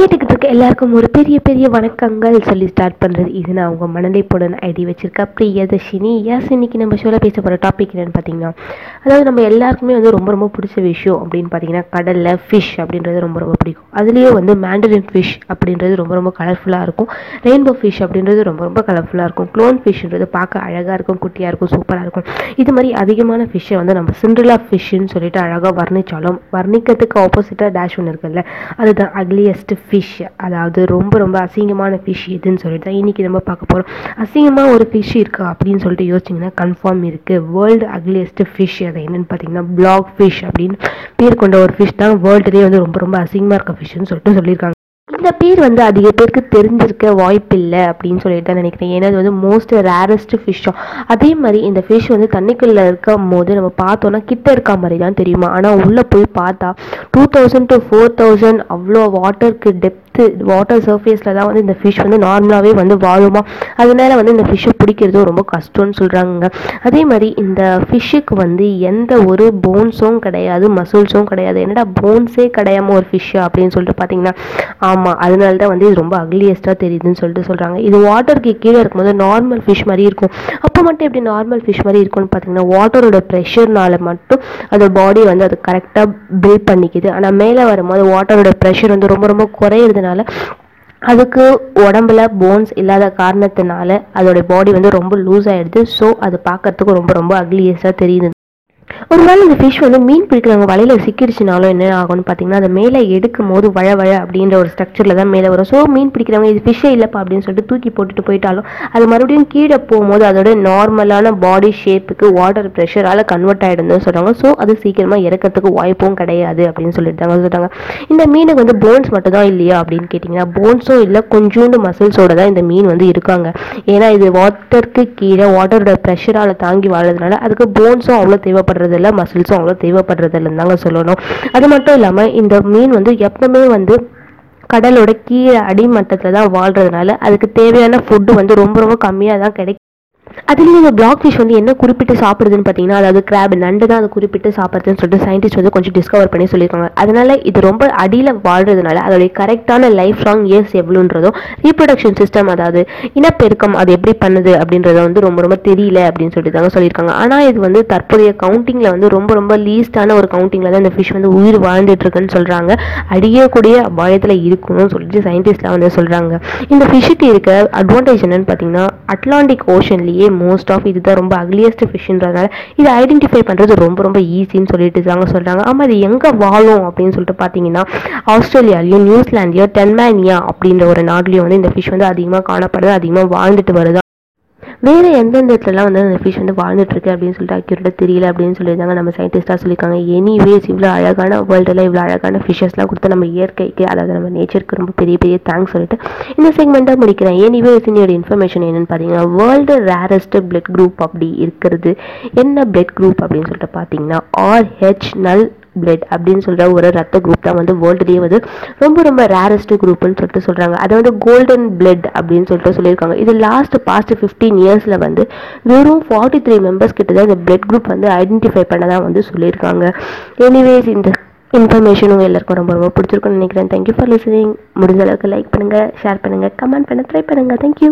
கேட்டுக்கிட்டு இருக்க எல்லாருக்கும் ஒரு பெரிய பெரிய வணக்கங்கள் சொல்லி ஸ்டார்ட் பண்ணுறது இது நான் அவங்க மனதை போடன் ஐடி வச்சிருக்க பிரியதர்ஷினி யாஸ் இன்னைக்கு நம்ம ஷோவில் பேச போகிற டாபிக் என்னென்னு பார்த்தீங்கன்னா அதாவது நம்ம எல்லாருக்குமே வந்து ரொம்ப ரொம்ப பிடிச்ச விஷயம் அப்படின்னு பார்த்தீங்கன்னா கடலில் ஃபிஷ் அப்படின்றது ரொம்ப ரொம்ப பிடிக்கும். அதுலேயே வந்து மேண்டரின் ஃபிஷ் அப்படின்றது ரொம்ப ரொம்ப கலர்ஃபுல்லாக இருக்கும். ரெயின்போ ஃபிஷ் அப்படின்றது ரொம்ப ரொம்ப கலர்ஃபுல்லாக இருக்கும். க்ளோன் ஃபிஷ்ன்றது பார்க்க அழகாக இருக்கும் குட்டியாக இருக்கும் சூப்பராக இருக்கும். இது மாதிரி அதிகமான ஃபிஷ்ஷை வந்து நம்ம சிண்ட்ரலா ஃபிஷ்ஷுன்னு சொல்லிட்டு அழகாக வர்ணித்தாலும் வர்ணிக்கிறதுக்கு ஆப்போசிட்டாக டேஷ் ஒன்று இருக்குல்ல அதுதான் அக்லியஸ்ட் ஃபிஷ் அதாவது ரொம்ப ரொம்ப அசிங்கமான ஃபிஷ் எதுன்னு சொல்லிட்டு தான் இன்றைக்கி நம்ம பார்க்க போகிறோம் அசிங்கமாக ஒரு ஃபிஷ் இருக்கா அப்படின்னு சொல்லிட்டு யோசிச்சிங்கன்னா கன்ஃபார்ம் இருக்குது வேர்ல்டு அக்லியஸ்ட் ஃபிஷ் அது என்னென்னு பார்த்தீங்கன்னா பிளாக் ஃபிஷ் அப்படின்னு பேர் கொண்ட ஒரு ஃபிஷ் தான். வேர்ல்டுலேயே வந்து ரொம்ப ரொம்ப அசிங்கமாக இருக்க ஃபிஷ்ஷுன்னு சொல்லிட்டு சொல்லியிருக்காங்க. இந்த பேர் வந்து அதிக பேருக்கு தெரிஞ்சிருக்க வாய்ப்பில்லை அப்படின்னு சொல்லிட்டு தான் நினைக்கிறேன். ஏன்னா அது வந்து மோஸ்ட் ரேரஸ்ட் ஃபிஷ்ஷும் அதே மாதிரி இந்த ஃபிஷ் வந்து தண்ணிக்குள்ளே இருக்கும் போது நம்ம பார்த்தோன்னா கிட்ட இருக்க மாதிரி தான் தெரியுமா? ஆனால் உள்ளே போய் பார்த்தா two thousand to four thousand அவ்வளோ வாட்டருக்கு டெப்த்து வாட்டர் சர்ஃபேஸில் தான் வந்து இந்த ஃபிஷ் வந்து நார்மலாகவே வந்து வாழுமா? அதனால வந்து இந்த ஃபிஷ்ஷை பிடிக்கிறதும் ரொம்ப கஷ்டம்னு சொல்கிறாங்க அதே மாதிரி இந்த ஃபிஷ்ஷுக்கு வந்து எந்த ஒரு போன்ஸும் கிடையாது மசில்ஸும் கிடையாது. என்னடா போன்ஸே கிடையாம ஒரு ஃபிஷ்ஷு அப்படின்னு சொல்லிட்டு பார்த்தீங்கன்னா ஆமாம் அதனால தான் வந்து இது ரொம்ப அக்லியஸ்ட்டாக தெரியுதுன்னு சொல்லிட்டு சொல்கிறாங்க இது வாட்டருக்கு கீழே இருக்கும்போது நார்மல் ஃபிஷ் மாதிரி இருக்கும். அப்போ மட்டும் எப்படி நார்மல் ஃபிஷ் மாதிரி இருக்கும்னு பார்த்தீங்கன்னா வாட்டரோட ப்ரெஷர்னால மட்டும் அதோட பாடி வந்து அது கரெக்டாக பில்ட் பண்ணிக்குது. ஆனால் மேலே வரும்போது வாட்டரோட ப்ரெஷர் வந்து ரொம்ப ரொம்ப குறையிறதுனால அதுக்கு உடம்புல போன்ஸ் இல்லாத காரணத்தினால அதோட பாடி வந்து ரொம்ப லூஸ் ஆயிடுது. ஸோ அது பார்க்கறதுக்கு ரொம்ப ரொம்ப அக்லியஸாக தெரியுது. ஒருவேளை இந்த ஃபிஷ் வந்து மீன் பிடிக்கிறவங்க வலையில் சிக்கிடுச்சுனாலும் என்ன ஆகும்னு பார்த்தீங்கன்னா அதை மேலே எடுக்கும் போது வழ வழ அப்படின்ற ஒரு ஸ்ட்ரக்சரில் தான் மேலே வரும். ஸோ மீன் பிடிக்கிறவங்க இது ஃபிஷ்ஷே இல்லைப்பா அப்படின்னு சொல்லிட்டு தூக்கி போட்டுட்டு போயிட்டாலும் அது மறுபடியும் கீழே போகும்போது அதோட நார்மலான பாடி ஷேப்புக்கு வாட்டர் ப்ரெஷரால் கன்வெர்ட் ஆகிடுதுன்னு சொல்கிறாங்க ஸோ அது சீக்கிரமாக இறக்கிறதுக்கு வாய்ப்பும் கிடையாது அப்படின்னு சொல்லிட்டு தாங்க சொல்கிறாங்க இந்த மீனுக்கு வந்து போன்ஸ் மட்டும் தான் இல்லையா அப்படின்னு கேட்டிங்கன்னா போன்ஸும் இல்லை கொஞ்சோண்டு மசில்ஸோட தான் இந்த மீன் வந்து இருக்காங்க. ஏன்னா இது வாட்டருக்கு கீழே வாட்டரோட ப்ரெஷரால் தாங்கி வாழறதுனால அதுக்கு போன்ஸும் அவ்வளோ தேவைப்படுறது தேவைப்படுறதில்ல மசில்ஸும் அவ்வளோ தேவைப்படுறது தாங்க சொல்லணும். அது மட்டும் இல்லாமல் இந்த மீன் வந்து எப்பவுமே வந்து கடலோட கீழே அடிமட்டத்தில் தான் வாழ்றதுனால அதுக்கு தேவையான ஃபுட்டு வந்து ரொம்ப ரொம்ப கம்மியாக தான் கிடைக்கும். அதுலேயும் இந்த பிளாக் ஃபிஷ் வந்து என்ன குறிப்பிட்டு சாப்பிடுதுன்னு பார்த்தீங்கன்னா அதாவது கிராப் நண்டு தான் அதை குறிப்பிட்டு சாப்பிட்றதுன்னு சொல்லிட்டு சயின்டிஸ்ட் வந்து கொஞ்சம் டிஸ்கவர் பண்ணி சொல்லியிருக்காங்க. அதனால இது ரொம்ப அடியில் வாழ்றதுனால அதோடைய கரெக்டான லைஃப் லாங் இயர்ஸ் எவ்வளோன்றதும் ரீப்ரொடக்ஷன் சிஸ்டம் அதாவது இனப்பெருக்கம் அது எப்படி பண்ணுது அப்படின்றத வந்து ரொம்ப ரொம்ப தெரியல அப்படின்னு சொல்லிட்டு தாங்க சொல்லியிருக்காங்க. ஆனால் இது வந்து தற்போதைய கவுண்டிங்கில் வந்து ரொம்ப ரொம்ப லீஸ்டான ஒரு கவுண்டிங்கில் தான் இந்த ஃபிஷ் வந்து உயிர் வாழ்ந்துட்டுருக்குன்னு சொல்கிறாங்க அடியக்கூடிய அபாயத்தில் இருக்கணும்னு சொல்லிட்டு சயின்டிஸ்ட்லாம் வந்து சொல்கிறாங்க இந்த ஃபிஷ்ஷுக்கு இருக்க அட்வான்டேஜ் என்னன்னு பார்த்தீங்கன்னா அட்லாண்டிக் ஓஷன்லேயே மோஸ்ட் ஆஃப் இதுதான் ரொம்ப அக்லியஸ்ட் ஃபிஷ்ன்றதுனால இதை ஐடென்டிஃபை பண்ணுறது ரொம்ப ரொம்ப ஈஸின்னு சொல்லிட்டு தாங்க சொல்கிறாங்க ஆமாம் இது எங்கே வாழும் அப்படின்னு சொல்லிட்டு பார்த்தீங்கன்னா ஆஸ்திரேலியாலையும் நியூசிலாண்ட்லையும் டென்மேனியா அப்படின்ற ஒரு நாட்டிலையும் வந்து இந்த ஃபிஷ் வந்து அதிகமாக காணப்படுது அதிகமாக வாழ்ந்துட்டு வருது. வேறு எந்தெந்த இடத்துலலாம் வந்து அந்த ஃபிஷ் வந்து வாழ்ந்துட்டுருக்கு அப்படின்னு சொல்லிட்டு அக்யூரேட்டாக தெரியல அப்படின்னு சொல்லியிருந்தாங்க. நம்ம சயின்டிஸ்ட்டாக சொல்லியிருக்காங்க. எனிவேஸ் இவ்வளோ அழகான வேர்ல்டில் இவ்வளோ அழகான ஃபிஷஸ்லாம் கொடுத்து நம்ம இயற்கைக்கு அதாவது நம்ம நேச்சருக்கு ரொம்ப பெரிய பெரிய தேங்க்ஸ் சொல்லிட்டு இந்த செக்மெண்ட்டாக முடிக்கிறேன். எனிவேஸ் என்னோட இன்ஃபர்மேஷன் என்னென்னு பார்த்தீங்கன்னா வேர்ல்டு ரேரஸ்ட் பிளட் குரூப் அப்படி இருக்கிறது. என்ன பிளட் குரூப் அப்படின்னு சொல்லிட்டு பார்த்தீங்கன்னா ஆர்ஹெச் நல் பிளட் அப்படின்னு சொல்கிற ஒரு ரத்த குரூப் தான் வந்து வேர்ல்டுலேயே வந்து ரொம்ப ரொம்ப ரேரஸ்ட் குரூப்னு சொல்லிட்டு சொல்கிறாங்க அதை வந்து கோல்டன் பிளட் அப்படின்னு சொல்லிட்டு சொல்லியிருக்காங்க. இது லாஸ்ட் பாஸ்ட் ஃபிஃப்டீன் இயர்ஸில் வந்து வெறும் ஃபார்ட்டி த்ரீ மெம்பர்ஸ் கிட்ட தான் இந்த பிளட் குரூப் வந்து ஐடென்டிஃபை பண்ணதான் வந்து சொல்லியிருக்காங்க. எனிவேஸ் இந்த இன்ஃபர்மேஷனும் எல்லாருக்கும் ரொம்ப ரொம்ப பிடிச்சிருக்குன்னு நினைக்கிறேன். தேங்க்யூ ஃபார் லிசனிங் முடிஞ்ச அளவுக்கு லைக் பண்ணுங்கள் ஷேர் பண்ணுங்கள் கமெண்ட் பண்ண ட்ரை பண்ணுங்கள் தேங்க்யூ